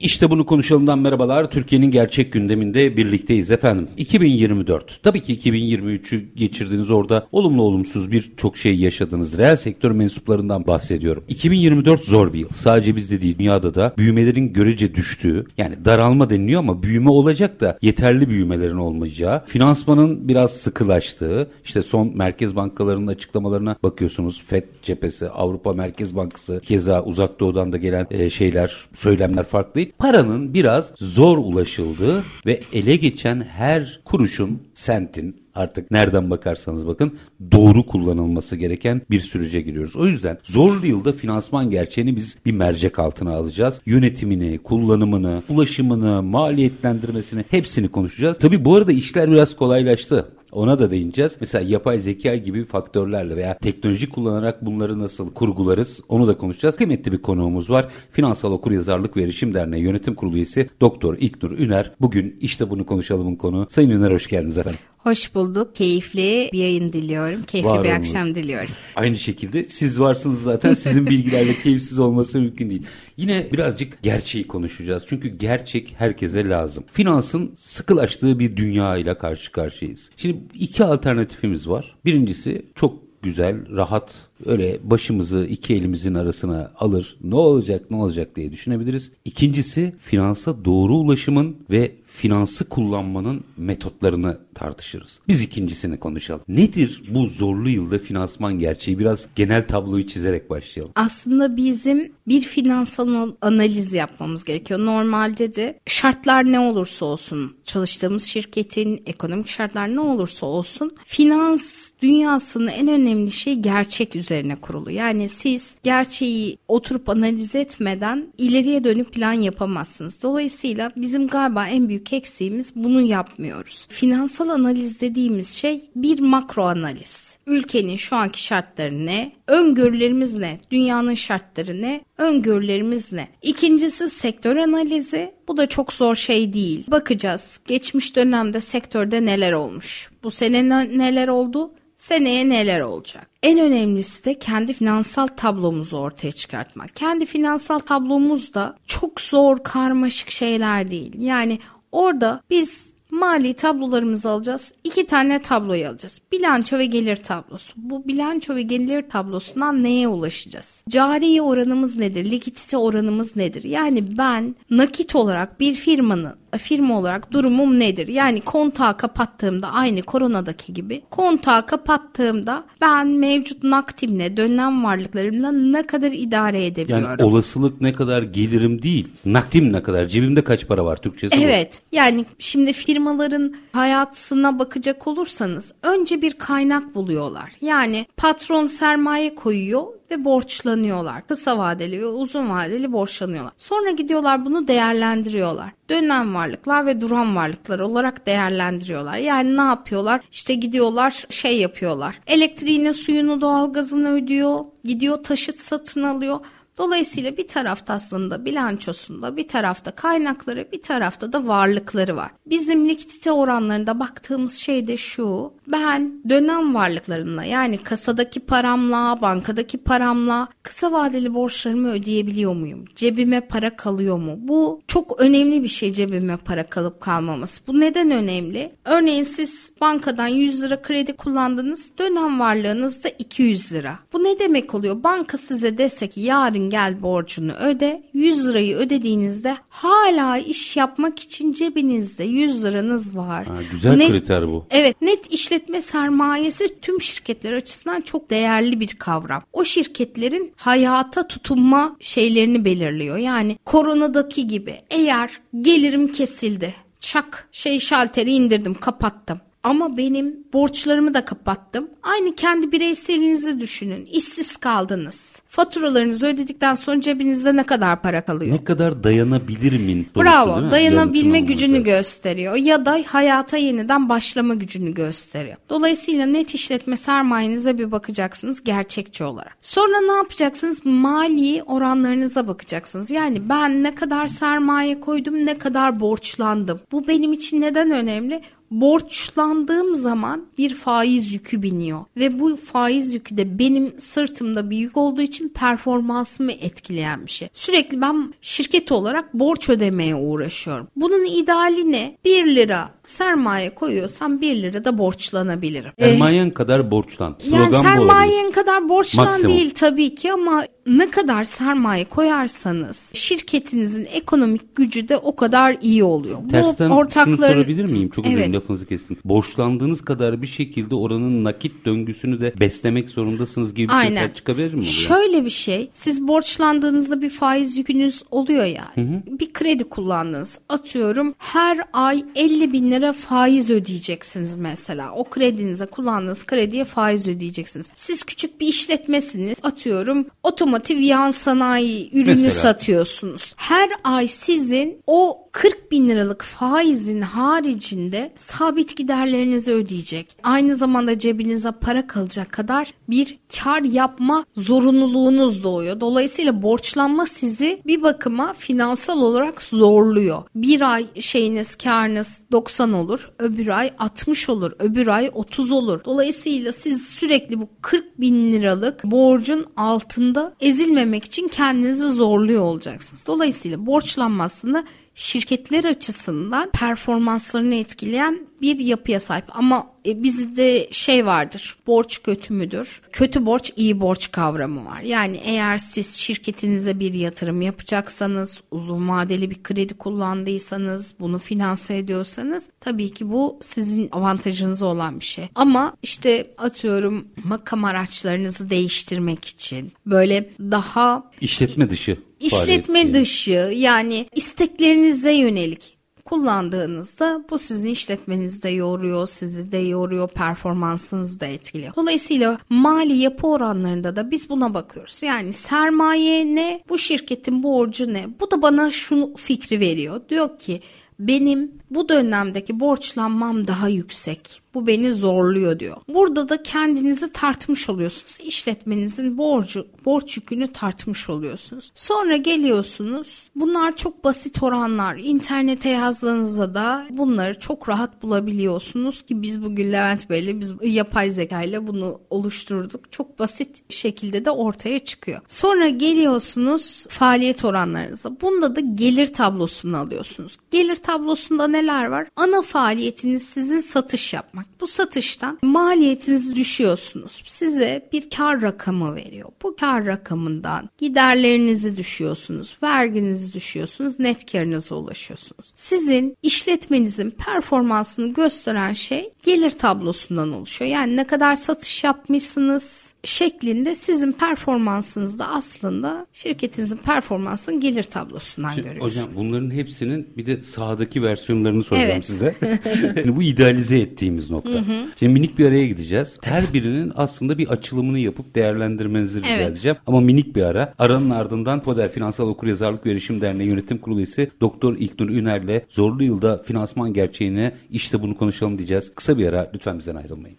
İşte bunu konuşalımdan merhabalar. Türkiye'nin gerçek gündeminde birlikteyiz efendim. 2024. Tabii ki 2023'ü geçirdiniz orada olumlu olumsuz birçok şey yaşadınız. Reel sektör mensuplarından bahsediyorum. 2024 zor bir yıl. Sadece bizde değil dünyada da büyümelerin görece düştüğü yani daralma deniliyor ama büyüme olacak da yeterli büyümelerin olmayacağı. Finansmanın biraz sıkılaştığı işte son merkez bankalarının açıklamalarına bakıyorsunuz. FED cephesi, Avrupa Merkez Bankası keza uzak doğudan da gelen e, şeyler, söylemler farklı paranın biraz zor ulaşıldığı ve ele geçen her kuruşun, sentin, artık nereden bakarsanız bakın doğru kullanılması gereken bir sürece giriyoruz. O yüzden zorlu yılda finansman gerçeğini biz bir mercek altına alacağız. Yönetimini, kullanımını, ulaşımını, maliyetlendirmesini hepsini konuşacağız. Tabi bu arada işler biraz kolaylaştı. Ona da değineceğiz. Mesela yapay zeka gibi faktörlerle veya teknoloji kullanarak bunları nasıl kurgularız onu da konuşacağız. Kıymetli bir konuğumuz var. Finansal Okuryazarlık ve Erişim Derneği Yönetim Kurulu üyesi Doktor İlknur Üner. Bugün işte bunu konuşalımın konu. Sayın Üner hoş geldiniz efendim. Hoş bulduk. Keyifli bir yayın diliyorum. Keyifli Var bir olunuz. akşam diliyorum. Aynı şekilde siz varsınız zaten. Sizin bilgilerle keyifsiz olması mümkün değil. Yine birazcık gerçeği konuşacağız. Çünkü gerçek herkese lazım. Finansın sıkılaştığı bir dünya ile karşı karşıyayız. Şimdi iki alternatifimiz var. Birincisi çok güzel, rahat öyle başımızı iki elimizin arasına alır ne olacak ne olacak diye düşünebiliriz. İkincisi finansa doğru ulaşımın ve finansı kullanmanın metotlarını tartışırız. Biz ikincisini konuşalım. Nedir bu zorlu yılda finansman gerçeği? Biraz genel tabloyu çizerek başlayalım. Aslında bizim bir finansal analiz yapmamız gerekiyor. Normalde de şartlar ne olursa olsun, çalıştığımız şirketin ekonomik şartlar ne olursa olsun, finans dünyasının en önemli şey gerçek üzerine kurulu. Yani siz gerçeği oturup analiz etmeden ileriye dönük plan yapamazsınız. Dolayısıyla bizim galiba en büyük eksiğimiz bunu yapmıyoruz. Finansal analiz dediğimiz şey bir makro analiz. Ülkenin şu anki şartları ne? Öngörülerimiz ne? Dünyanın şartları ne? Öngörülerimiz ne? İkincisi sektör analizi. Bu da çok zor şey değil. Bakacağız geçmiş dönemde sektörde neler olmuş? Bu sene neler oldu? Seneye neler olacak? En önemlisi de kendi finansal tablomuzu ortaya çıkartmak. Kendi finansal tablomuz da çok zor, karmaşık şeyler değil. Yani orada biz mali tablolarımızı alacağız. İki tane tabloyu alacağız. Bilanço ve gelir tablosu. Bu bilanço ve gelir tablosundan neye ulaşacağız? Cari oranımız nedir? Likidite oranımız nedir? Yani ben nakit olarak bir firmanın firma olarak durumum nedir? Yani kontağı kapattığımda aynı koronadaki gibi kontağı kapattığımda ben mevcut naktimle dönem varlıklarımla ne kadar idare edebiliyorum? Yani olasılık ne kadar gelirim değil nakdim ne kadar cebimde kaç para var Türkçesi Evet bu. yani şimdi firmaların hayatına bakacak olursanız önce bir kaynak buluyorlar. Yani patron sermaye koyuyor ve borçlanıyorlar. Kısa vadeli ve uzun vadeli borçlanıyorlar. Sonra gidiyorlar bunu değerlendiriyorlar. Dönem varlıklar ve duran varlıklar olarak değerlendiriyorlar. Yani ne yapıyorlar? İşte gidiyorlar şey yapıyorlar. Elektriğini, suyunu, doğalgazını ödüyor. Gidiyor taşıt satın alıyor. Dolayısıyla bir tarafta aslında bilançosunda bir tarafta kaynakları bir tarafta da varlıkları var. Bizim likidite oranlarında baktığımız şey de şu. Ben dönem varlıklarımla yani kasadaki paramla, bankadaki paramla kısa vadeli borçlarımı ödeyebiliyor muyum? Cebime para kalıyor mu? Bu çok önemli bir şey cebime para kalıp kalmaması. Bu neden önemli? Örneğin siz bankadan 100 lira kredi kullandınız. Dönem varlığınızda 200 lira. Bu ne demek oluyor? Banka size dese ki yarın gel borcunu öde. 100 lirayı ödediğinizde hala iş yapmak için cebinizde 100 liranız var. Ha, güzel net, kriter bu. Evet net işletme sermayesi tüm şirketler açısından çok değerli bir kavram. O şirketlerin hayata tutunma şeylerini belirliyor. Yani koronadaki gibi eğer gelirim kesildi çak şey şalteri indirdim kapattım Ama benim borçlarımı da kapattım. Aynı kendi bireyselinizi düşünün. İşsiz kaldınız. Faturalarınızı ödedikten sonra cebinizde ne kadar para kalıyor? Ne kadar dayanabilir min? Bravo. Dayanabilme gücünü gösteriyor ya da hayata yeniden başlama gücünü gösteriyor. Dolayısıyla net işletme sermayenize bir bakacaksınız gerçekçi olarak. Sonra ne yapacaksınız? Mali oranlarınıza bakacaksınız. Yani ben ne kadar sermaye koydum, ne kadar borçlandım. Bu benim için neden önemli? Borçlandığım zaman bir faiz yükü biniyor ve bu faiz yükü de benim sırtımda bir yük olduğu için performansımı etkileyen bir şey. Sürekli ben şirket olarak borç ödemeye uğraşıyorum. Bunun ideali ne? 1 lira sermaye koyuyorsam 1 lira da borçlanabilirim. Sermayen ee, kadar borçlan. Slogan yani sermayen kadar borçlan Maksimum. değil tabii ki ama ne kadar sermaye koyarsanız şirketinizin ekonomik gücü de o kadar iyi oluyor. Tersten Bu ortakların... şunu sorabilir miyim? Çok evet. önemli lafınızı kestim. Borçlandığınız kadar bir şekilde oranın nakit döngüsünü de beslemek zorundasınız gibi bir kriter çıkabilir mi? Şöyle bir şey. Siz borçlandığınızda bir faiz yükünüz oluyor ya. Yani. Bir kredi kullandınız. Atıyorum her ay 50 bin lira faiz ödeyeceksiniz mesela. O kredinize kullandığınız krediye faiz ödeyeceksiniz. Siz küçük bir işletmesiniz. Atıyorum otomotiv yan sanayi ürünü mesela. satıyorsunuz. Her ay sizin o 40 bin liralık faizin haricinde sabit giderlerinizi ödeyecek. Aynı zamanda cebinize para kalacak kadar bir kar yapma zorunluluğunuz doğuyor. Dolayısıyla borçlanma sizi bir bakıma finansal olarak zorluyor. Bir ay şeyiniz karınız 90 olur, öbür ay 60 olur, öbür ay 30 olur. Dolayısıyla siz sürekli bu 40 bin liralık borcun altında ezilmemek için kendinizi zorluyor olacaksınız. Dolayısıyla borçlanmasını şirketler açısından performanslarını etkileyen bir yapıya sahip. Ama e, bizde şey vardır. Borç kötü müdür? Kötü borç iyi borç kavramı var. Yani eğer siz şirketinize bir yatırım yapacaksanız, uzun vadeli bir kredi kullandıysanız, bunu finanse ediyorsanız tabii ki bu sizin avantajınız olan bir şey. Ama işte atıyorum makam araçlarınızı değiştirmek için böyle daha işletme dışı işletme dışı yani isteklerinize yönelik kullandığınızda bu sizin işletmenizi de yoruyor, sizi de yoruyor, performansınızı da etkiliyor. Dolayısıyla mali yapı oranlarında da biz buna bakıyoruz. Yani sermaye ne, bu şirketin borcu ne? Bu da bana şunu fikri veriyor. Diyor ki benim bu dönemdeki borçlanmam daha yüksek. Bu beni zorluyor diyor. Burada da kendinizi tartmış oluyorsunuz. İşletmenizin borcu, borç yükünü tartmış oluyorsunuz. Sonra geliyorsunuz. Bunlar çok basit oranlar. İnternete yazdığınızda da bunları çok rahat bulabiliyorsunuz ki biz bugün Levent Bey'le biz yapay zeka ile bunu oluşturduk. Çok basit şekilde de ortaya çıkıyor. Sonra geliyorsunuz faaliyet oranlarınıza. Bunda da gelir tablosunu alıyorsunuz. Gelir tablosunda neler var? Ana faaliyetiniz sizin satış yapmak. Bu satıştan maliyetinizi düşüyorsunuz. Size bir kar rakamı veriyor. Bu kar rakamından giderlerinizi düşüyorsunuz. Verginizi düşüyorsunuz. Net karınıza ulaşıyorsunuz. Sizin işletmenizin performansını gösteren şey gelir tablosundan oluşuyor. Yani ne kadar satış yapmışsınız şeklinde sizin performansınız da aslında şirketinizin performansının gelir tablosundan Şimdi, görüyorsunuz. Hocam bunların hepsinin bir de sahadaki versiyonlarını soracağım evet. size. yani bu idealize ettiğimiz nokta. Hı hı. Şimdi minik bir araya gideceğiz. Her birinin aslında bir açılımını yapıp değerlendirmenizi rica evet. edeceğim. Ama minik bir ara. Aranın ardından Poder Finansal Okuryazarlık ve Erişim Derneği Yönetim Kurulu üyesi Doktor İlknur Üner'le zorlu yılda finansman gerçeğine işte bunu konuşalım diyeceğiz. Kısa bir ara lütfen bizden ayrılmayın.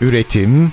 Üretim,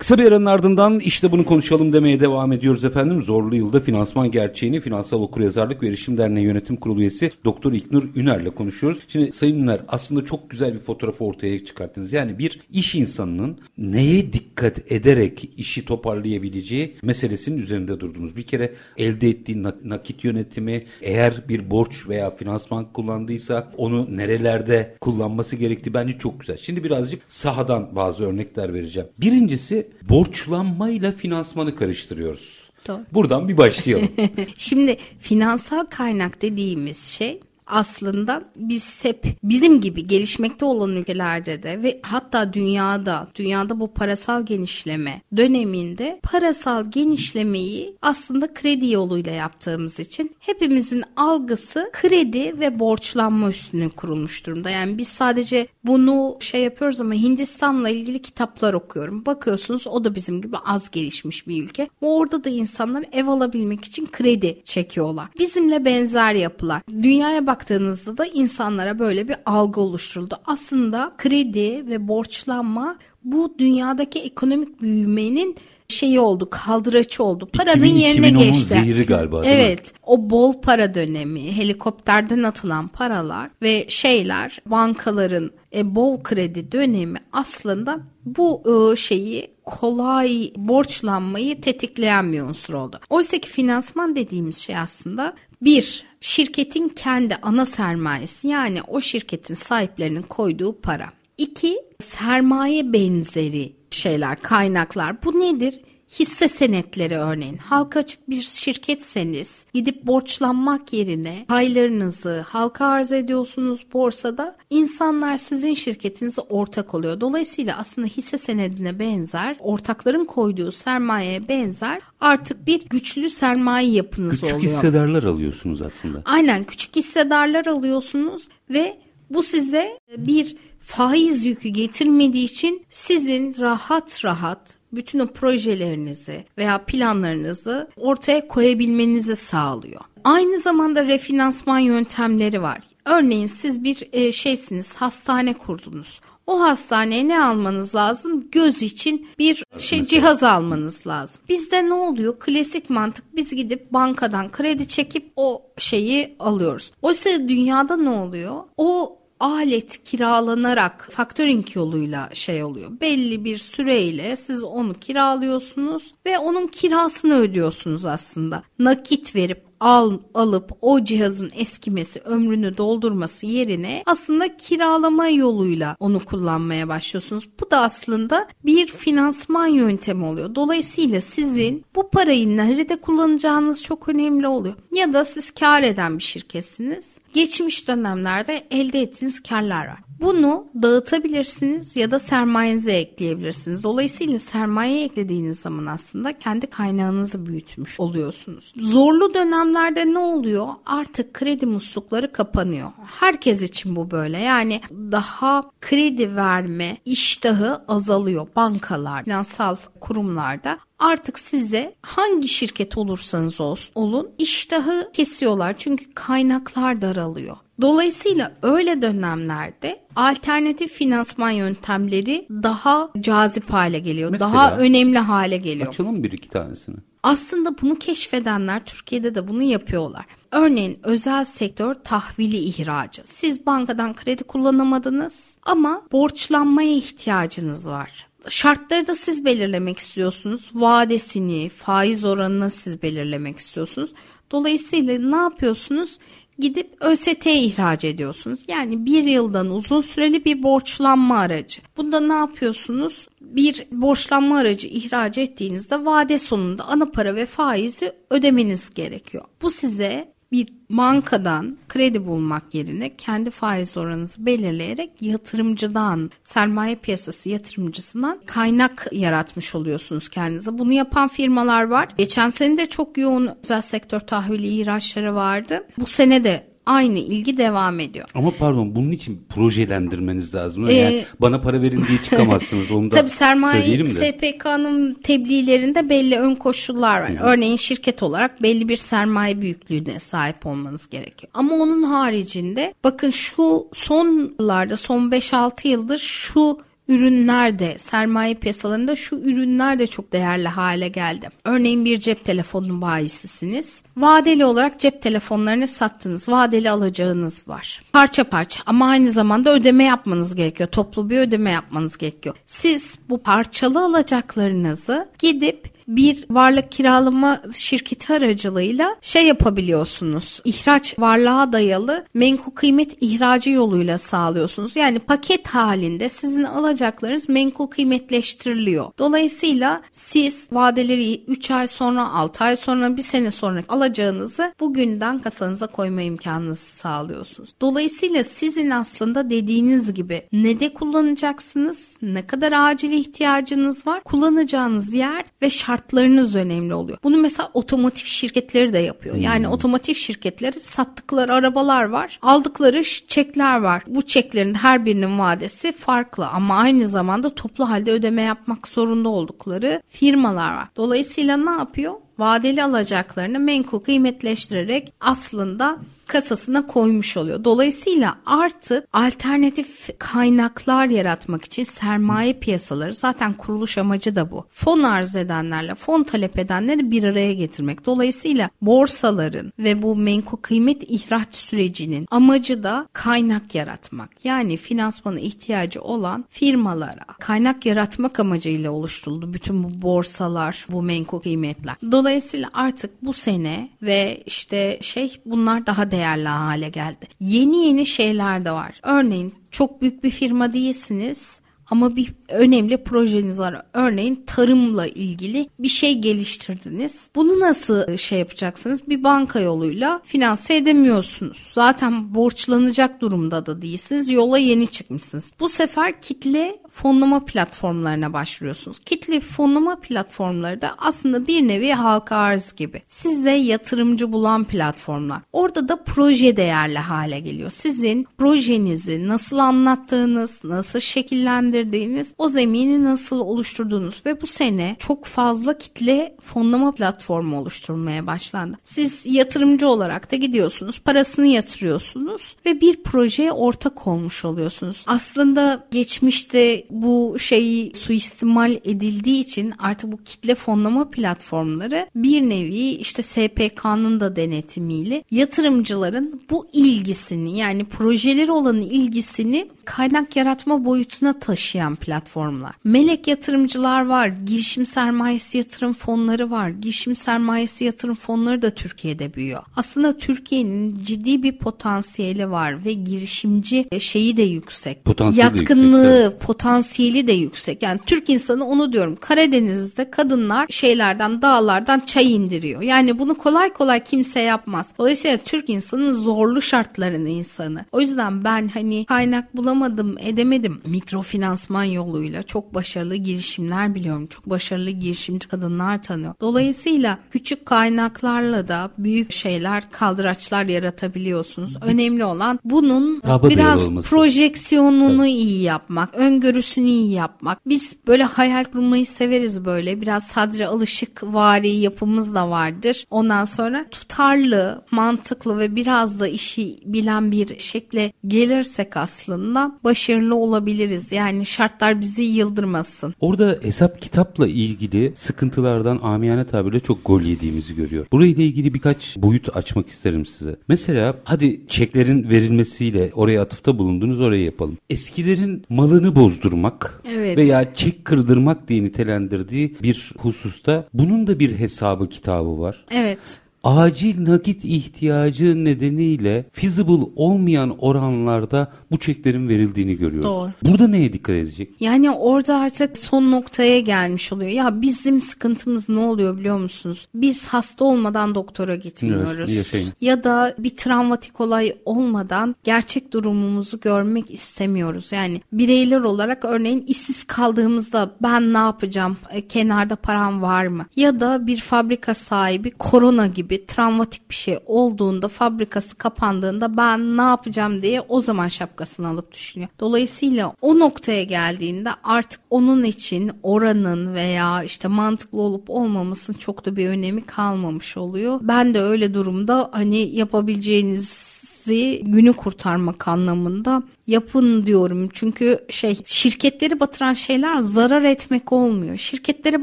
Kısa bir aranın ardından işte bunu konuşalım demeye devam ediyoruz efendim. Zorlu yılda finansman gerçeğini Finansal Okuryazarlık ve Erişim Derneği Yönetim Kurulu üyesi Doktor İknur Üner'le konuşuyoruz. Şimdi Sayın Üner aslında çok güzel bir fotoğrafı ortaya çıkarttınız. Yani bir iş insanının neye dikkat ederek işi toparlayabileceği meselesinin üzerinde durdunuz. Bir kere elde ettiği nakit yönetimi, eğer bir borç veya finansman kullandıysa onu nerelerde kullanması gerektiği bence çok güzel. Şimdi birazcık sahadan bazı örnekler vereceğim. Birincisi borçlanmayla finansmanı karıştırıyoruz. Doğru. Buradan bir başlayalım. Şimdi finansal kaynak dediğimiz şey aslında biz hep bizim gibi gelişmekte olan ülkelerde de ve hatta dünyada dünyada bu parasal genişleme döneminde parasal genişlemeyi aslında kredi yoluyla yaptığımız için hepimizin algısı kredi ve borçlanma üstüne kurulmuş durumda. Yani biz sadece bunu şey yapıyoruz ama Hindistan'la ilgili kitaplar okuyorum. Bakıyorsunuz o da bizim gibi az gelişmiş bir ülke. Orada da insanlar ev alabilmek için kredi çekiyorlar. Bizimle benzer yapılar. Dünyaya baktığınızda da insanlara böyle bir algı oluşturuldu. Aslında kredi ve borçlanma bu dünyadaki ekonomik büyümenin şeyi oldu, kaldıraçı oldu. Paranın 2000, yerine geçti. zehri galiba. Evet. O bol para dönemi, helikopterden atılan paralar ve şeyler, bankaların e, bol kredi dönemi aslında bu e, şeyi kolay borçlanmayı tetikleyen bir unsur oldu. Oysa ki finansman dediğimiz şey aslında bir şirketin kendi ana sermayesi yani o şirketin sahiplerinin koyduğu para. İki sermaye benzeri şeyler, kaynaklar. Bu nedir? hisse senetleri örneğin halka açık bir şirketseniz gidip borçlanmak yerine paylarınızı halka arz ediyorsunuz borsada insanlar sizin şirketinize ortak oluyor. Dolayısıyla aslında hisse senedine benzer ortakların koyduğu sermayeye benzer artık bir güçlü sermaye yapınız küçük oluyor. Küçük hissedarlar alıyorsunuz aslında. Aynen küçük hissedarlar alıyorsunuz ve bu size bir faiz yükü getirmediği için sizin rahat rahat bütün o projelerinizi veya planlarınızı ortaya koyabilmenizi sağlıyor. Aynı zamanda refinansman yöntemleri var. Örneğin siz bir e, şeysiniz, hastane kurdunuz. O hastaneye ne almanız lazım? Göz için bir şey cihaz almanız lazım. Bizde ne oluyor? Klasik mantık biz gidip bankadan kredi çekip o şeyi alıyoruz. Oysa dünyada ne oluyor? O alet kiralanarak faktöring yoluyla şey oluyor. Belli bir süreyle siz onu kiralıyorsunuz ve onun kirasını ödüyorsunuz aslında. Nakit verip al, alıp o cihazın eskimesi, ömrünü doldurması yerine aslında kiralama yoluyla onu kullanmaya başlıyorsunuz. Bu da aslında bir finansman yöntemi oluyor. Dolayısıyla sizin bu parayı nerede kullanacağınız çok önemli oluyor. Ya da siz kar eden bir şirketsiniz. Geçmiş dönemlerde elde ettiğiniz karlar var. Bunu dağıtabilirsiniz ya da sermayenize ekleyebilirsiniz. Dolayısıyla sermaye eklediğiniz zaman aslında kendi kaynağınızı büyütmüş oluyorsunuz. Zorlu dönemlerde ne oluyor? Artık kredi muslukları kapanıyor. Herkes için bu böyle. Yani daha kredi verme iştahı azalıyor bankalar, finansal kurumlarda artık size hangi şirket olursanız olun iştahı kesiyorlar çünkü kaynaklar daralıyor. Dolayısıyla öyle dönemlerde alternatif finansman yöntemleri daha cazip hale geliyor. Mesela, daha önemli hale geliyor. Açalım bir iki tanesini. Aslında bunu keşfedenler Türkiye'de de bunu yapıyorlar. Örneğin özel sektör tahvili ihracı. Siz bankadan kredi kullanamadınız ama borçlanmaya ihtiyacınız var. Şartları da siz belirlemek istiyorsunuz. Vadesini, faiz oranını siz belirlemek istiyorsunuz. Dolayısıyla ne yapıyorsunuz? gidip ÖST ihraç ediyorsunuz. Yani bir yıldan uzun süreli bir borçlanma aracı. Bunda ne yapıyorsunuz? Bir borçlanma aracı ihraç ettiğinizde vade sonunda ana para ve faizi ödemeniz gerekiyor. Bu size bir bankadan kredi bulmak yerine kendi faiz oranınızı belirleyerek yatırımcıdan, sermaye piyasası yatırımcısından kaynak yaratmış oluyorsunuz kendinize. Bunu yapan firmalar var. Geçen sene de çok yoğun özel sektör tahvili ihraçları vardı. Bu sene de aynı ilgi devam ediyor. Ama pardon bunun için projelendirmeniz lazım. Ee, yani bana para verin diye çıkamazsınız. Onu da Tabii sermaye SPK'nın tebliğlerinde belli ön koşullar var. Hı. Örneğin şirket olarak belli bir sermaye büyüklüğüne sahip olmanız gerekiyor. Ama onun haricinde bakın şu son yıllarda son 5-6 yıldır şu ürünler de sermaye piyasalarında şu ürünler de çok değerli hale geldi. Örneğin bir cep telefonunun bayisisiniz. Vadeli olarak cep telefonlarını sattınız. Vadeli alacağınız var. Parça parça ama aynı zamanda ödeme yapmanız gerekiyor. Toplu bir ödeme yapmanız gerekiyor. Siz bu parçalı alacaklarınızı gidip bir varlık kiralama şirketi aracılığıyla şey yapabiliyorsunuz. İhraç varlığa dayalı menkul kıymet ihracı yoluyla sağlıyorsunuz. Yani paket halinde sizin alacaklarınız menkul kıymetleştiriliyor. Dolayısıyla siz vadeleri 3 ay sonra, 6 ay sonra, 1 sene sonra alacağınızı bugünden kasanıza koyma imkanınızı sağlıyorsunuz. Dolayısıyla sizin aslında dediğiniz gibi ne de kullanacaksınız, ne kadar acil ihtiyacınız var, kullanacağınız yer ve şartlarınız önemli oluyor. Bunu mesela otomotiv şirketleri de yapıyor. Yani hmm. otomotiv şirketleri sattıkları arabalar var, aldıkları çekler var. Bu çeklerin her birinin vadesi farklı ama aynı zamanda toplu halde ödeme yapmak zorunda oldukları firmalar var. Dolayısıyla ne yapıyor? vadeli alacaklarını menkul kıymetleştirerek aslında kasasına koymuş oluyor. Dolayısıyla artık alternatif kaynaklar yaratmak için sermaye piyasaları zaten kuruluş amacı da bu. Fon arz edenlerle fon talep edenleri bir araya getirmek. Dolayısıyla borsaların ve bu menkul kıymet ihraç sürecinin amacı da kaynak yaratmak. Yani finansmana ihtiyacı olan firmalara kaynak yaratmak amacıyla oluşturuldu bütün bu borsalar, bu menkul kıymetler. Dolayısıyla artık bu sene ve işte şey bunlar daha değerli değerli hale geldi. Yeni yeni şeyler de var. Örneğin çok büyük bir firma değilsiniz ama bir önemli projeniz var. Örneğin tarımla ilgili bir şey geliştirdiniz. Bunu nasıl şey yapacaksınız? Bir banka yoluyla finanse edemiyorsunuz. Zaten borçlanacak durumda da değilsiniz. Yola yeni çıkmışsınız. Bu sefer kitle fonlama platformlarına başvuruyorsunuz. Kitle fonlama platformları da aslında bir nevi halka arz gibi. Size yatırımcı bulan platformlar. Orada da proje değerli hale geliyor. Sizin projenizi nasıl anlattığınız, nasıl şekillendirdiğiniz, o zemini nasıl oluşturduğunuz ve bu sene çok fazla kitle fonlama platformu oluşturmaya başlandı. Siz yatırımcı olarak da gidiyorsunuz, parasını yatırıyorsunuz ve bir projeye ortak olmuş oluyorsunuz. Aslında geçmişte bu şeyi suistimal edildiği için artık bu kitle fonlama platformları bir nevi işte SPK'nın da denetimiyle yatırımcıların bu ilgisini yani projeleri olan ilgisini kaynak yaratma boyutuna taşıyan platformlar. Melek yatırımcılar var, girişim sermayesi yatırım fonları var. Girişim sermayesi yatırım fonları da Türkiye'de büyüyor. Aslında Türkiye'nin ciddi bir potansiyeli var ve girişimci şeyi de yüksek. Potansiyeli Yatkınlığı, yüksek, potansiyeli de yüksek. Yani Türk insanı onu diyorum. Karadeniz'de kadınlar şeylerden, dağlardan çay indiriyor. Yani bunu kolay kolay kimse yapmaz. Dolayısıyla Türk insanın zorlu şartlarının insanı. O yüzden ben hani kaynak bulamadım edemedim. Mikrofinansman yoluyla çok başarılı girişimler biliyorum. Çok başarılı girişimci kadınlar tanıyor. Dolayısıyla küçük kaynaklarla da büyük şeyler, kaldıraçlar yaratabiliyorsunuz. Önemli olan bunun Daha biraz projeksiyonunu evet. iyi yapmak, öngörüsünü iyi yapmak. Biz böyle hayal kurmayı severiz böyle. Biraz sadre alışık vari yapımız da vardır. Ondan sonra tutarlı, mantıklı ve biraz da işi bilen bir şekle gelirsek aslında başarılı olabiliriz. Yani şartlar bizi yıldırmasın. Orada hesap kitapla ilgili sıkıntılardan amiyane tabirle çok gol yediğimizi görüyor. Burayla ilgili birkaç boyut açmak isterim size. Mesela hadi çeklerin verilmesiyle oraya atıfta bulundunuz oraya yapalım. Eskilerin malını bozdurmak evet. veya çek kırdırmak diye nitelendirdiği bir hususta bunun da bir hesabı kitabı var. Evet acil nakit ihtiyacı nedeniyle feasible olmayan oranlarda bu çeklerin verildiğini görüyoruz. Doğru. Burada neye dikkat edecek? Yani orada artık son noktaya gelmiş oluyor. Ya bizim sıkıntımız ne oluyor biliyor musunuz? Biz hasta olmadan doktora gitmiyoruz. Evet, ya da bir travmatik olay olmadan gerçek durumumuzu görmek istemiyoruz. Yani bireyler olarak örneğin işsiz kaldığımızda ben ne yapacağım? E, kenarda param var mı? Ya da bir fabrika sahibi korona gibi gibi travmatik bir şey olduğunda fabrikası kapandığında ben ne yapacağım diye o zaman şapkasını alıp düşünüyor. Dolayısıyla o noktaya geldiğinde artık onun için oranın veya işte mantıklı olup olmamasının çok da bir önemi kalmamış oluyor. Ben de öyle durumda hani yapabileceğinizi günü kurtarmak anlamında yapın diyorum. Çünkü şey şirketleri batıran şeyler zarar etmek olmuyor. Şirketleri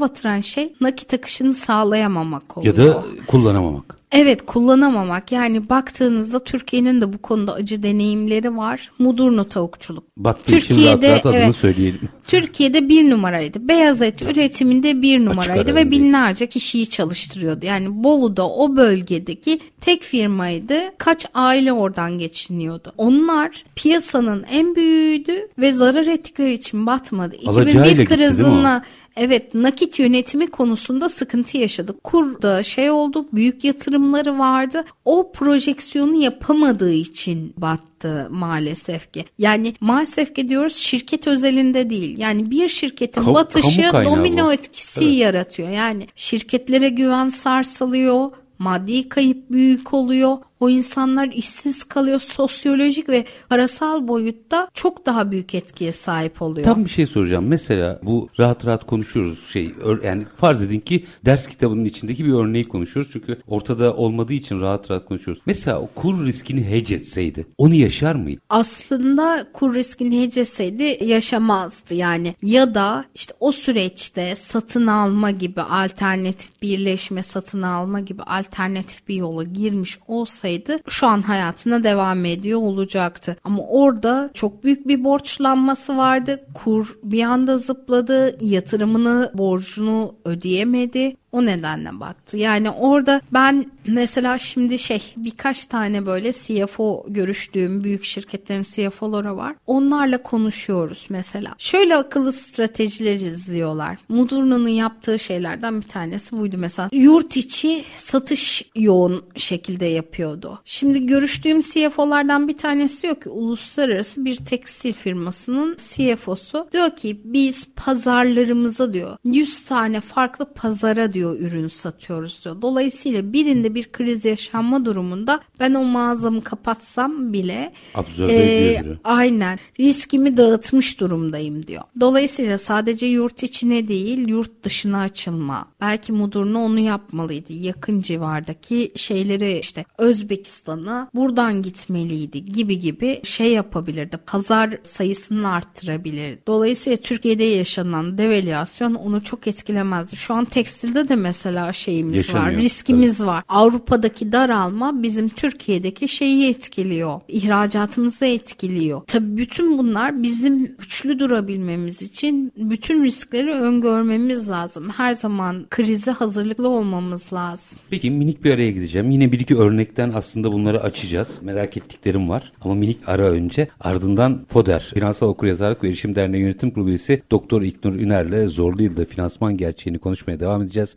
batıran şey nakit akışını sağlayamamak oluyor. Ya da kullanamamak. Evet kullanamamak yani baktığınızda Türkiye'nin de bu konuda acı deneyimleri var. Mudurnu tavukçuluk. Battığı için rahat rahat adını evet, söyleyelim. Türkiye'de bir numaraydı. Beyaz et üretiminde bir numaraydı ve binlerce kişiyi çalıştırıyordu. Yani Bolu'da o bölgedeki tek firmaydı. Kaç aile oradan geçiniyordu. Onlar piyasanın en büyüğüydü ve zarar ettikleri için batmadı. Alacağıyla 2001 krizine Evet nakit yönetimi konusunda sıkıntı yaşadık. Kurda şey oldu büyük yatırımları vardı. O projeksiyonu yapamadığı için battı maalesef ki. Yani maalesef ki diyoruz şirket özelinde değil. Yani bir şirketin Kam batışı domino bu. etkisi evet. yaratıyor. Yani şirketlere güven sarsılıyor maddi kayıp büyük oluyor. O insanlar işsiz kalıyor. Sosyolojik ve parasal boyutta çok daha büyük etkiye sahip oluyor. Tam bir şey soracağım. Mesela bu rahat rahat konuşuyoruz şey yani farz edin ki ders kitabının içindeki bir örneği konuşuyoruz. Çünkü ortada olmadığı için rahat rahat konuşuyoruz. Mesela o kur riskini hedge etseydi onu yaşar mıydı? Aslında kur riskini hedge etseydi yaşamazdı yani. Ya da işte o süreçte satın alma gibi alternatif birleşme satın alma gibi alternatif bir yola girmiş olsaydı olsaydı şu an hayatına devam ediyor olacaktı. Ama orada çok büyük bir borçlanması vardı. Kur bir anda zıpladı. Yatırımını, borcunu ödeyemedi. O nedenle battı. Yani orada ben mesela şimdi şey birkaç tane böyle CFO görüştüğüm büyük şirketlerin CFO'ları var. Onlarla konuşuyoruz mesela. Şöyle akıllı stratejiler izliyorlar. Mudurna'nın yaptığı şeylerden bir tanesi buydu mesela. Yurt içi satış yoğun şekilde yapıyordu. Şimdi görüştüğüm CFO'lardan bir tanesi diyor ki uluslararası bir tekstil firmasının CFO'su diyor ki biz pazarlarımıza diyor 100 tane farklı pazara diyor diyor ürün satıyoruz diyor. Dolayısıyla birinde bir kriz yaşanma durumunda ben o mağazamı kapatsam bile e, aynen riskimi dağıtmış durumdayım diyor. Dolayısıyla sadece yurt içine değil yurt dışına açılma. Belki Mudurnu onu yapmalıydı. Yakın civardaki şeyleri işte Özbekistan'a buradan gitmeliydi gibi gibi şey yapabilirdi. Pazar sayısını arttırabilir. Dolayısıyla Türkiye'de yaşanan devalüasyon onu çok etkilemezdi. Şu an tekstilde de mesela şeyimiz Yaşanıyor. var, riskimiz Tabii. var. Avrupa'daki daralma bizim Türkiye'deki şeyi etkiliyor. İhracatımızı etkiliyor. Tabii bütün bunlar bizim güçlü durabilmemiz için bütün riskleri öngörmemiz lazım. Her zaman krize hazırlıklı olmamız lazım. Peki minik bir araya gideceğim. Yine bir iki örnekten aslında bunları açacağız. Merak ettiklerim var. Ama minik ara önce ardından FODER, Finansal Okuryazarlık ve Erişim Derneği Yönetim Kurulu üyesi Doktor İknur Üner'le zorlu yılda finansman gerçeğini konuşmaya devam edeceğiz.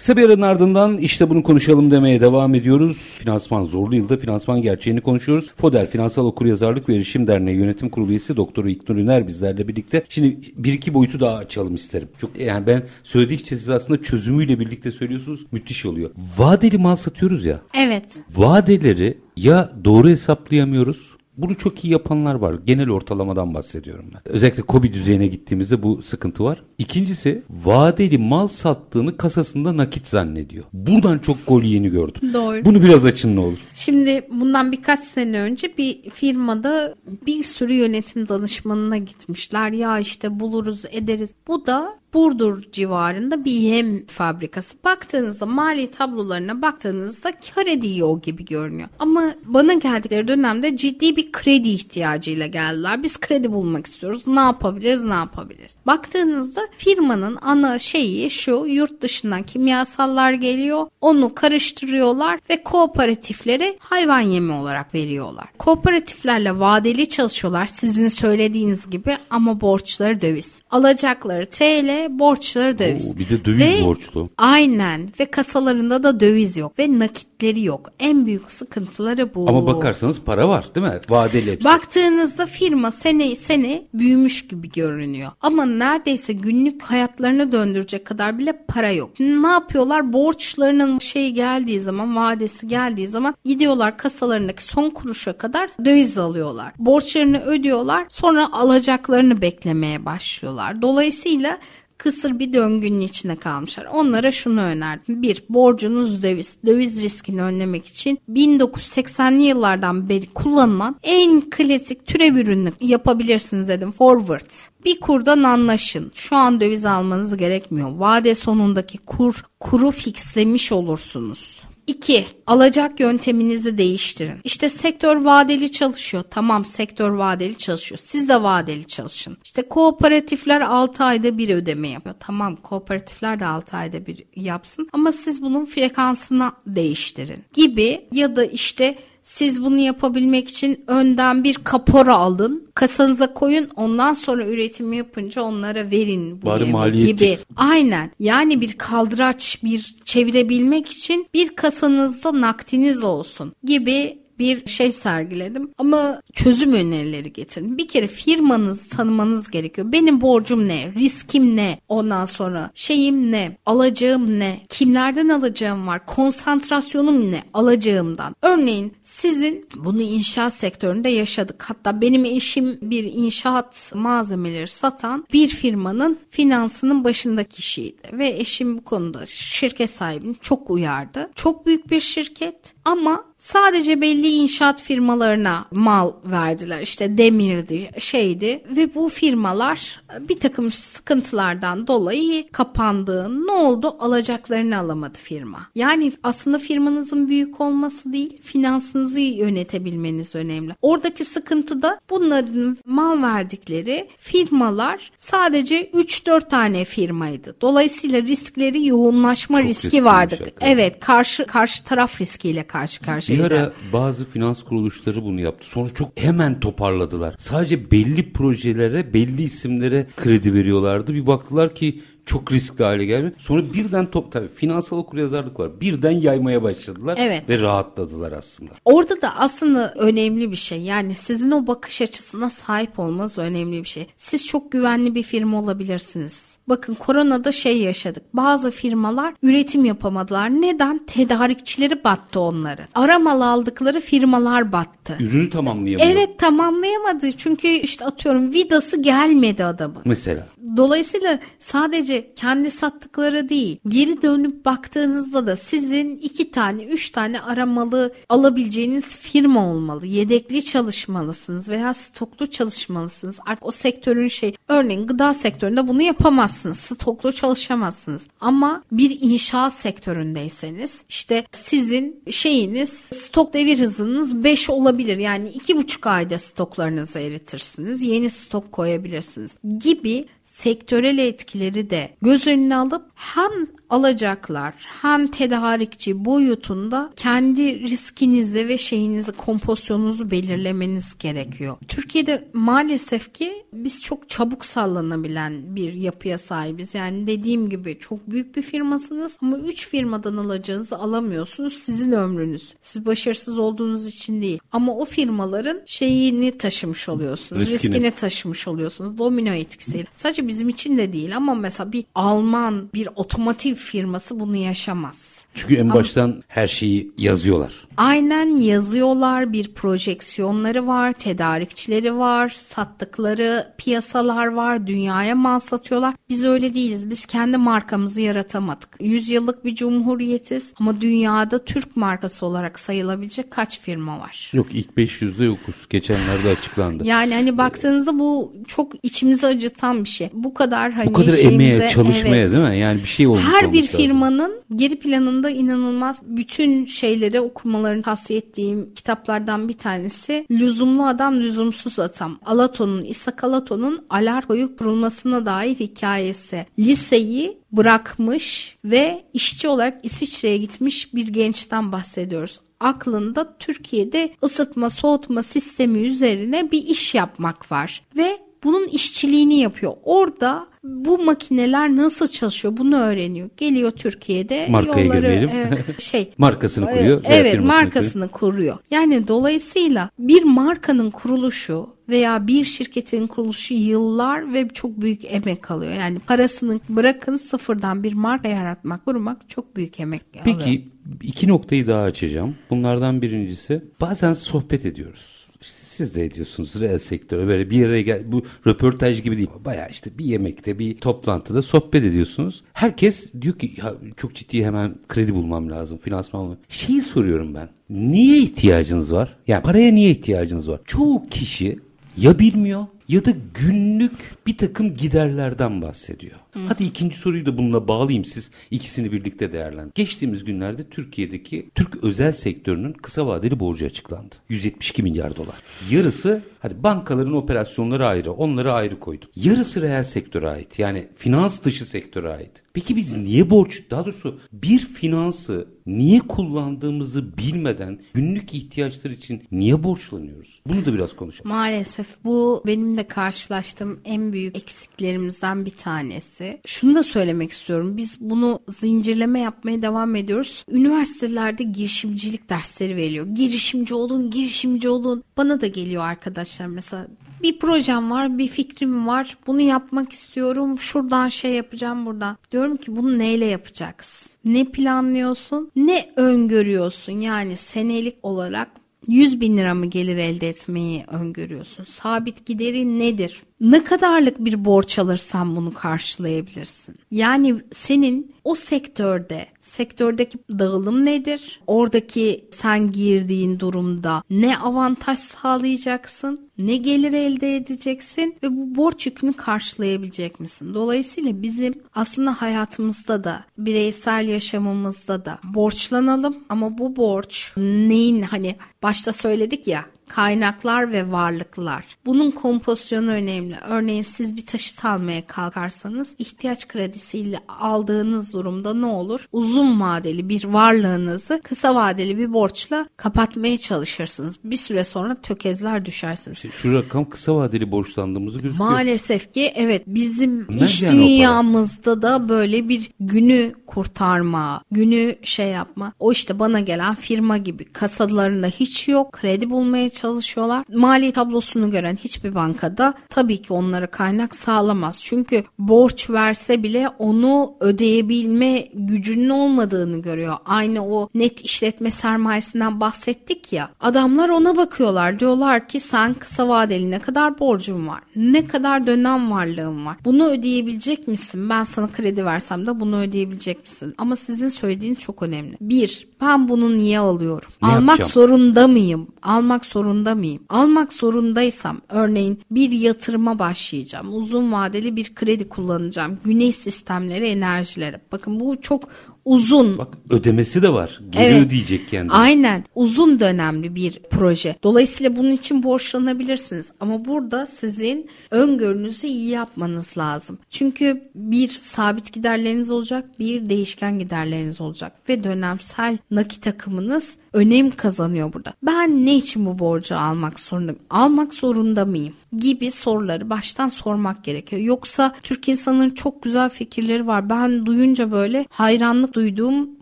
Kısa bir aranın ardından işte bunu konuşalım demeye devam ediyoruz. Finansman zorlu yılda finansman gerçeğini konuşuyoruz. FODER Finansal Okuryazarlık ve Erişim Derneği Yönetim Kurulu üyesi Doktor İknur Üner bizlerle birlikte. Şimdi bir iki boyutu daha açalım isterim. Çok yani ben söyledikçe siz aslında çözümüyle birlikte söylüyorsunuz. Müthiş oluyor. Vadeli mal satıyoruz ya. Evet. Vadeleri ya doğru hesaplayamıyoruz bunu çok iyi yapanlar var. Genel ortalamadan bahsediyorum ben. Özellikle kobi düzeyine gittiğimizde bu sıkıntı var. İkincisi vadeli mal sattığını kasasında nakit zannediyor. Buradan çok gol yeni gördüm. Doğru. Bunu biraz açın ne olur. Şimdi bundan birkaç sene önce bir firmada bir sürü yönetim danışmanına gitmişler. Ya işte buluruz ederiz. Bu da Burdur civarında bir yem fabrikası. Baktığınızda mali tablolarına baktığınızda kar ediyor gibi görünüyor. Ama bana geldikleri dönemde ciddi bir kredi ihtiyacıyla geldiler. Biz kredi bulmak istiyoruz. Ne yapabiliriz? Ne yapabiliriz? Baktığınızda firmanın ana şeyi şu yurt dışından kimyasallar geliyor. Onu karıştırıyorlar ve kooperatiflere hayvan yemi olarak veriyorlar. Kooperatiflerle vadeli çalışıyorlar sizin söylediğiniz gibi ama borçları döviz. Alacakları TL ve borçları döviz. Oo, bir de döviz ve, borçlu. Aynen ve kasalarında da döviz yok ve nakitleri yok. En büyük sıkıntıları bu. Ama bakarsanız para var değil mi? Vadeli hepsi. Baktığınızda firma sene sene büyümüş gibi görünüyor. Ama neredeyse günlük hayatlarını döndürecek kadar bile para yok. Ne yapıyorlar? Borçlarının şey geldiği zaman, vadesi geldiği zaman gidiyorlar kasalarındaki son kuruşa kadar döviz alıyorlar. Borçlarını ödüyorlar. Sonra alacaklarını beklemeye başlıyorlar. Dolayısıyla kısır bir döngünün içine kalmışlar. Onlara şunu önerdim. Bir, borcunuz döviz. Döviz riskini önlemek için 1980'li yıllardan beri kullanılan en klasik türev ürünü yapabilirsiniz dedim. Forward. Bir kurdan anlaşın. Şu an döviz almanız gerekmiyor. Vade sonundaki kur kuru fixlemiş olursunuz. 2. Alacak yönteminizi değiştirin. İşte sektör vadeli çalışıyor. Tamam sektör vadeli çalışıyor. Siz de vadeli çalışın. İşte kooperatifler 6 ayda bir ödeme yapıyor. Tamam kooperatifler de 6 ayda bir yapsın. Ama siz bunun frekansını değiştirin. Gibi ya da işte siz bunu yapabilmek için önden bir kapora alın, kasanıza koyun, ondan sonra üretimi yapınca onlara verin bu Bari maliyet gibi. çıksın. Aynen. Yani bir kaldıraç bir çevirebilmek için bir kasanızda nakdiniz olsun gibi bir şey sergiledim ama çözüm önerileri getirin. Bir kere firmanızı tanımanız gerekiyor. Benim borcum ne? Riskim ne? Ondan sonra şeyim ne? Alacağım ne? Kimlerden alacağım var? Konsantrasyonum ne? Alacağımdan. Örneğin sizin bunu inşaat sektöründe yaşadık. Hatta benim eşim bir inşaat malzemeleri satan bir firmanın finansının başındaki kişiydi. Ve eşim bu konuda şirket sahibini çok uyardı. Çok büyük bir şirket ama sadece belli inşaat firmalarına mal verdiler. İşte demirdi, şeydi ve bu firmalar bir takım sıkıntılardan dolayı kapandı. Ne oldu? Alacaklarını alamadı firma. Yani aslında firmanızın büyük olması değil, finansınızı yönetebilmeniz önemli. Oradaki sıkıntı da bunların mal verdikleri firmalar sadece 3-4 tane firmaydı. Dolayısıyla riskleri yoğunlaşma Çok riski vardı. hakikaten. Evet, karşı karşı taraf riskiyle karşı Bir karşıyaydı. ara bazı finans kuruluşları bunu yaptı. Sonra çok hemen toparladılar. Sadece belli projelere, belli isimlere kredi veriyorlardı. Bir baktılar ki çok riskli hale geldi. Sonra birden top tabii finansal okuryazarlık var. Birden yaymaya başladılar Evet. ve rahatladılar aslında. Orada da aslında önemli bir şey. Yani sizin o bakış açısına sahip olmanız önemli bir şey. Siz çok güvenli bir firma olabilirsiniz. Bakın koronada şey yaşadık. Bazı firmalar üretim yapamadılar. Neden? Tedarikçileri battı onların. Aramal aldıkları firmalar battı. Ürünü tamamlayamıyor. Evet tamamlayamadı. Çünkü işte atıyorum vidası gelmedi adamın. Mesela Dolayısıyla sadece kendi sattıkları değil, geri dönüp baktığınızda da sizin iki tane, üç tane aramalı alabileceğiniz firma olmalı. Yedekli çalışmalısınız veya stoklu çalışmalısınız. Artık o sektörün şey, örneğin gıda sektöründe bunu yapamazsınız. Stoklu çalışamazsınız. Ama bir inşaat sektöründeyseniz işte sizin şeyiniz stok devir hızınız 5 olabilir. Yani iki buçuk ayda stoklarınızı eritirsiniz. Yeni stok koyabilirsiniz gibi sektörel etkileri de göz önüne alıp hem alacaklar hem tedarikçi boyutunda kendi riskinizi ve şeyinizi kompozisyonunuzu belirlemeniz gerekiyor. Türkiye'de maalesef ki biz çok çabuk sallanabilen bir yapıya sahibiz. Yani dediğim gibi çok büyük bir firmasınız ama 3 firmadan alacağınızı alamıyorsunuz. Sizin ömrünüz. Siz başarısız olduğunuz için değil. Ama o firmaların şeyini taşımış oluyorsunuz. Riskini. riskini taşımış oluyorsunuz. Domino etkisiyle. Sadece bizim için de değil ama mesela bir Alman bir otomotiv firması bunu yaşamaz. çünkü en baştan her şeyi yazıyorlar. Aynen yazıyorlar bir projeksiyonları var, tedarikçileri var, sattıkları piyasalar var, dünyaya mal satıyorlar. Biz öyle değiliz. Biz kendi markamızı yaratamadık. Yüzyıllık bir cumhuriyetiz ama dünyada Türk markası olarak sayılabilecek kaç firma var? Yok ilk 500'de yokuz. Geçenlerde açıklandı. Yani hani baktığınızda bu çok içimizi acıtan bir şey. Bu kadar hani Bu kadar emeğe, çalışmaya Evet. değil mi? Yani bir şey olmuş Her bir olması lazım. firmanın geri planında inanılmaz bütün şeyleri okumalarını tavsiye ettiğim kitaplardan bir tanesi Lüzumlu Adam Lüzumsuz Adam. Alaton'un, İshak Alaton'un Alarko'yu kurulmasına dair hikayesi. Liseyi bırakmış ve işçi olarak İsviçre'ye gitmiş bir gençten bahsediyoruz aklında Türkiye'de ısıtma soğutma sistemi üzerine bir iş yapmak var ve bunun işçiliğini yapıyor. Orada bu makineler nasıl çalışıyor bunu öğreniyor. Geliyor Türkiye'de Markaya yolları e, şey Markasını kuruyor veya Evet markasını kuruyor. Yani dolayısıyla bir markanın kuruluşu veya bir şirketin kuruluşu yıllar ve çok büyük emek alıyor. Yani parasını bırakın sıfırdan bir marka yaratmak, kurmak çok büyük emek alıyor. Peki iki noktayı daha açacağım. Bunlardan birincisi bazen sohbet ediyoruz. Siz de ediyorsunuz reel sektöre böyle bir yere gel bu röportaj gibi değil. Baya işte bir yemekte bir toplantıda sohbet ediyorsunuz. Herkes diyor ki ya çok ciddi hemen kredi bulmam lazım finansman bulmam. Şeyi soruyorum ben. Niye ihtiyacınız var? Yani paraya niye ihtiyacınız var? Çoğu kişi ya bilmiyor ya da günlük bir takım giderlerden bahsediyor. Hadi ikinci soruyu da bununla bağlayayım siz ikisini birlikte değerlendirin. Geçtiğimiz günlerde Türkiye'deki Türk özel sektörünün kısa vadeli borcu açıklandı. 172 milyar dolar. Yarısı hadi bankaların operasyonları ayrı onları ayrı koydum. Yarısı reel sektöre ait yani finans dışı sektöre ait. Peki biz niye borç daha doğrusu bir finansı niye kullandığımızı bilmeden günlük ihtiyaçlar için niye borçlanıyoruz? Bunu da biraz konuşalım. Maalesef bu benim de karşılaştığım en büyük eksiklerimizden bir tanesi. Şunu da söylemek istiyorum. Biz bunu zincirleme yapmaya devam ediyoruz. Üniversitelerde girişimcilik dersleri veriliyor. Girişimci olun, girişimci olun. Bana da geliyor arkadaşlar mesela bir projem var, bir fikrim var. Bunu yapmak istiyorum. Şuradan şey yapacağım buradan. Diyorum ki bunu neyle yapacaksın? Ne planlıyorsun? Ne öngörüyorsun? Yani senelik olarak 100 bin lira mı gelir elde etmeyi öngörüyorsun? Sabit giderin nedir? Ne kadarlık bir borç alırsan bunu karşılayabilirsin? Yani senin o sektörde, sektördeki dağılım nedir? Oradaki sen girdiğin durumda ne avantaj sağlayacaksın? Ne gelir elde edeceksin ve bu borç yükünü karşılayabilecek misin? Dolayısıyla bizim aslında hayatımızda da, bireysel yaşamımızda da borçlanalım ama bu borç neyin hani başta söyledik ya kaynaklar ve varlıklar. Bunun kompozisyonu önemli. Örneğin siz bir taşıt almaya kalkarsanız ihtiyaç kredisiyle aldığınız durumda ne olur? Uzun vadeli bir varlığınızı kısa vadeli bir borçla kapatmaya çalışırsınız. Bir süre sonra tökezler düşersiniz. İşte şu rakam kısa vadeli borçlandığımızı gözüküyor. Maalesef ki evet bizim Nerede iş yani dünyamızda da böyle bir günü kurtarma, günü şey yapma. O işte bana gelen firma gibi kasalarında hiç yok. Kredi bulmaya çalışıyorlar. Mali tablosunu gören hiçbir bankada tabii ki onlara kaynak sağlamaz. Çünkü borç verse bile onu ödeyebilme gücünün olmadığını görüyor. Aynı o net işletme sermayesinden bahsettik ya. Adamlar ona bakıyorlar. Diyorlar ki sen kısa vadeli ne kadar borcun var? Ne kadar dönem varlığın var? Bunu ödeyebilecek misin? Ben sana kredi versem de bunu ödeyebilecek misin? Ama sizin söylediğiniz çok önemli. Bir, ben bunu niye alıyorum? Ne Almak yapacağım? zorunda mıyım? Almak zorunda mıyım? Almak zorundaysam örneğin bir yatırıma başlayacağım. Uzun vadeli bir kredi kullanacağım. Güneş sistemleri, enerjilere. Bakın bu çok uzun Bak ödemesi de var. Geri Evet. ödeyecek kendini. Aynen uzun dönemli bir proje. Dolayısıyla bunun için borçlanabilirsiniz. Ama burada sizin öngörünüzü iyi yapmanız lazım. Çünkü bir sabit giderleriniz olacak, bir değişken giderleriniz olacak ve dönemsel nakit akımınız önem kazanıyor burada. Ben ne için bu borcu almak zorundayım? Almak zorunda mıyım? gibi soruları baştan sormak gerekiyor. Yoksa Türk insanların çok güzel fikirleri var. Ben duyunca böyle hayranlık duyduğum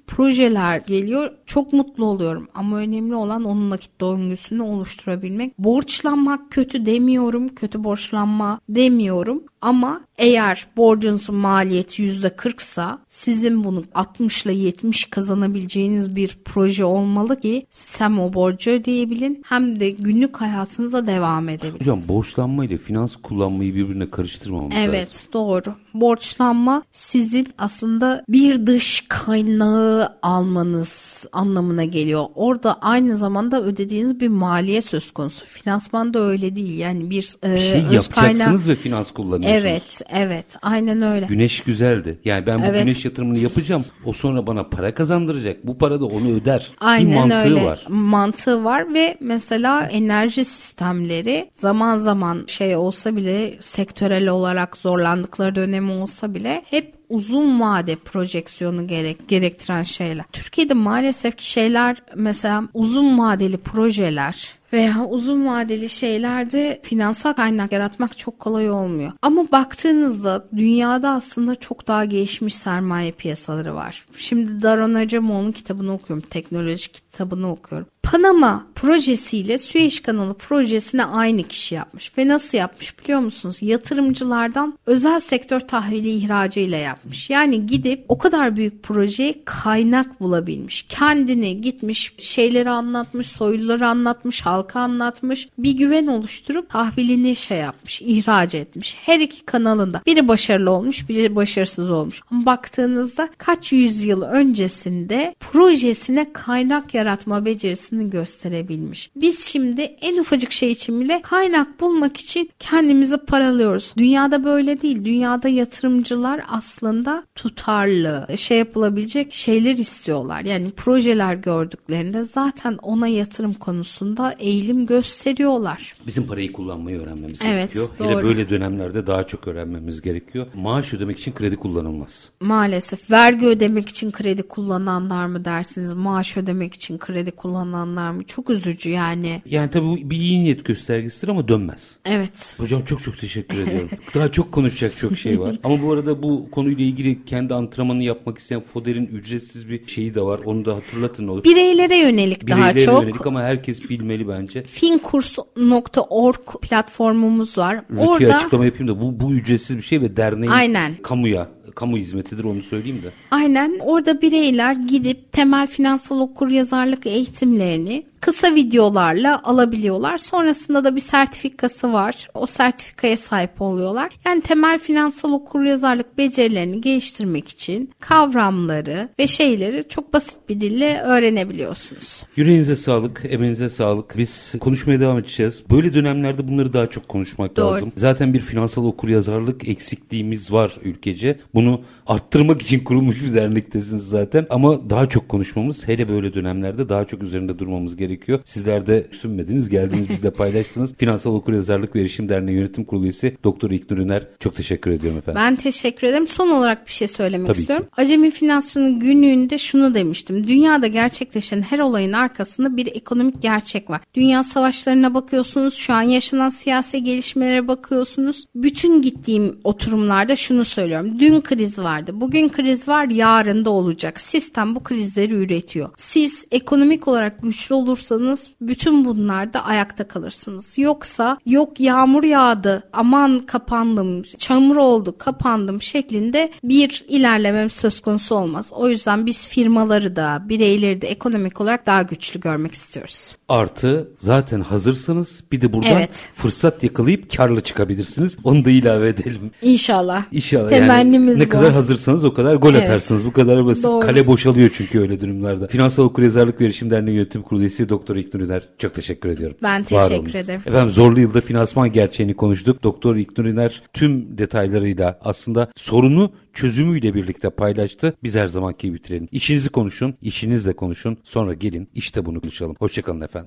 projeler geliyor. Çok mutlu oluyorum ama önemli olan onun nakit döngüsünü oluşturabilmek. Borçlanmak kötü demiyorum. Kötü borçlanma demiyorum. Ama eğer borcunuzun maliyeti %40'sa sizin bunu 60 ile 70 kazanabileceğiniz bir proje olmalı ki siz hem o borcu ödeyebilin hem de günlük hayatınıza devam edebilin. Hocam borçlanma ile finans kullanmayı birbirine karıştırmamamız Evet lazım. doğru. Borçlanma sizin aslında bir dış kaynağı almanız anlamına geliyor. Orada aynı zamanda ödediğiniz bir maliye söz konusu. Finansman da öyle değil. Yani bir, e, Bir şey öz yapacaksınız kaynağı- ve finans kullanıyorsunuz. Evet, evet. Aynen öyle. Güneş güzeldi. Yani ben bu Evet. güneş yatırımını yapacağım. O sonra bana para kazandıracak. Bu para da onu öder. Aynen bir mantığı öyle. var. Mantığı var ve mesela enerji sistemleri zaman zaman şey olsa bile sektörel olarak zorlandıkları dönemi olsa bile hep uzun vade projeksiyonu gerek, gerektiren şeyler. Türkiye'de maalesef ki şeyler mesela uzun vadeli projeler veya uzun vadeli şeylerde finansal kaynak yaratmak çok kolay olmuyor. Ama baktığınızda dünyada aslında çok daha gelişmiş sermaye piyasaları var. Şimdi Daron Acemoğlu'nun kitabını okuyorum. Teknoloji kitabını okuyorum. Panama projesiyle Süveyş kanalı projesini aynı kişi yapmış. Ve nasıl yapmış biliyor musunuz? Yatırımcılardan özel sektör tahvili ihracı ile yapmış. Yani gidip o kadar büyük projeye kaynak bulabilmiş. Kendini gitmiş şeyleri anlatmış, soyluları anlatmış, halka anlatmış. Bir güven oluşturup tahvilini şey yapmış, ihraç etmiş. Her iki kanalında. Biri başarılı olmuş, biri başarısız olmuş. Ama baktığınızda kaç yüzyıl öncesinde projesine kaynak yaratma becerisini gösterebilmiş. Biz şimdi en ufacık şey için bile kaynak bulmak için kendimizi paralıyoruz. Dünyada böyle değil. Dünyada yatırımcılar aslında tutarlı, şey yapılabilecek şeyler istiyorlar. Yani projeler gördüklerinde zaten ona yatırım konusunda eğilim gösteriyorlar. Bizim parayı kullanmayı öğrenmemiz Evet, gerekiyor. doğru. Hele böyle dönemlerde daha çok öğrenmemiz gerekiyor. Maaş ödemek için kredi kullanılmaz. Maalesef vergi ödemek için kredi kullananlar mı dersiniz? Maaş ödemek için kredi kullananlar mı? Çok üzücü yani. Yani tabii bu bir iyi niyet göstergesidir ama dönmez. Evet. Hocam çok çok teşekkür ediyorum. Daha çok konuşacak çok şey var. Ama bu arada bu konuyla ilgili kendi antrenmanını yapmak isteyen Foder'in ücretsiz bir şeyi de var. Onu da hatırlatın olur. Bireylere yönelik daha Bireylere çok. yönelik ama herkes bilmeli bence. finkurs.org platformumuz var. Rütü'ye Orada açıklama yapayım da bu, bu ücretsiz bir şey ve derneğin Aynen. kamuya, kamu hizmetidir onu söyleyeyim de. aynen orada bireyler gidip temel finansal okur yazarlık eğitimlerini kısa videolarla alabiliyorlar. Sonrasında da bir sertifikası var. O sertifikaya sahip oluyorlar. Yani temel finansal okur yazarlık becerilerini geliştirmek için kavramları ve şeyleri çok basit bir dille öğrenebiliyorsunuz. Yüreğinize sağlık, emeğinize sağlık. Biz konuşmaya devam edeceğiz. Böyle dönemlerde bunları daha çok konuşmak Doğru. lazım. Zaten bir finansal okuryazarlık eksikliğimiz var ülkece. Bunu arttırmak için kurulmuş bir dernektesiniz zaten. Ama daha çok konuşmamız, hele böyle dönemlerde daha çok üzerinde durmamız gerekiyor. Sizler de sünmediniz, geldiniz bizle paylaştınız. Finansal Okuryazarlık ve Erişim Derneği Yönetim Kurulu üyesi Doktor İlknur Üner. Çok teşekkür ediyorum efendim. Ben teşekkür ederim. Son olarak bir şey söylemek Tabii ki. istiyorum. Acemi Finansçı'nın günlüğünde şunu demiştim. Dünyada gerçekleşen her olayın arkasında bir ekonomik gerçek var. Dünya savaşlarına bakıyorsunuz, şu an yaşanan siyasi gelişmelere bakıyorsunuz. Bütün gittiğim oturumlarda şunu söylüyorum. Dün kriz vardı, bugün kriz var, yarın da olacak. Sistem bu krizleri üretiyor. Siz ekonomik olarak güçlü olursanız bütün bunlarda ayakta kalırsınız. Yoksa yok yağmur yağdı, aman kapandım, çamur oldu, kapandım şeklinde bir ilerlemem söz konusu olmaz. O yüzden biz firmaları da, bireyleri de ekonomik olarak daha güçlü görmek istiyoruz. Artı zaten hazırsanız bir de buradan Evet. fırsat yakalayıp karlı çıkabilirsiniz. Onu da ilave edelim. İnşallah. İnşallah Temennimiz yani ne bu. kadar hazırsanız o kadar gol Evet. atarsınız. Bu kadar basit. Doğru. Kale boşalıyor çünkü öyle durumlarda. Finansal Okuryazarlık ve Erişim Derneği Yönetim Kurulu üyesi Doktor İlknur Üner. Çok teşekkür ediyorum. Ben teşekkür ederim. Efendim zorlu yılda finansman gerçeğini konuştuk. Doktor İlknur Üner tüm detaylarıyla aslında sorunu çözümüyle birlikte paylaştı. Biz her zamanki bitirelim. İşinizi konuşun, işinizle konuşun. Sonra gelin işte bunu konuşalım. Hoşçakalın efendim.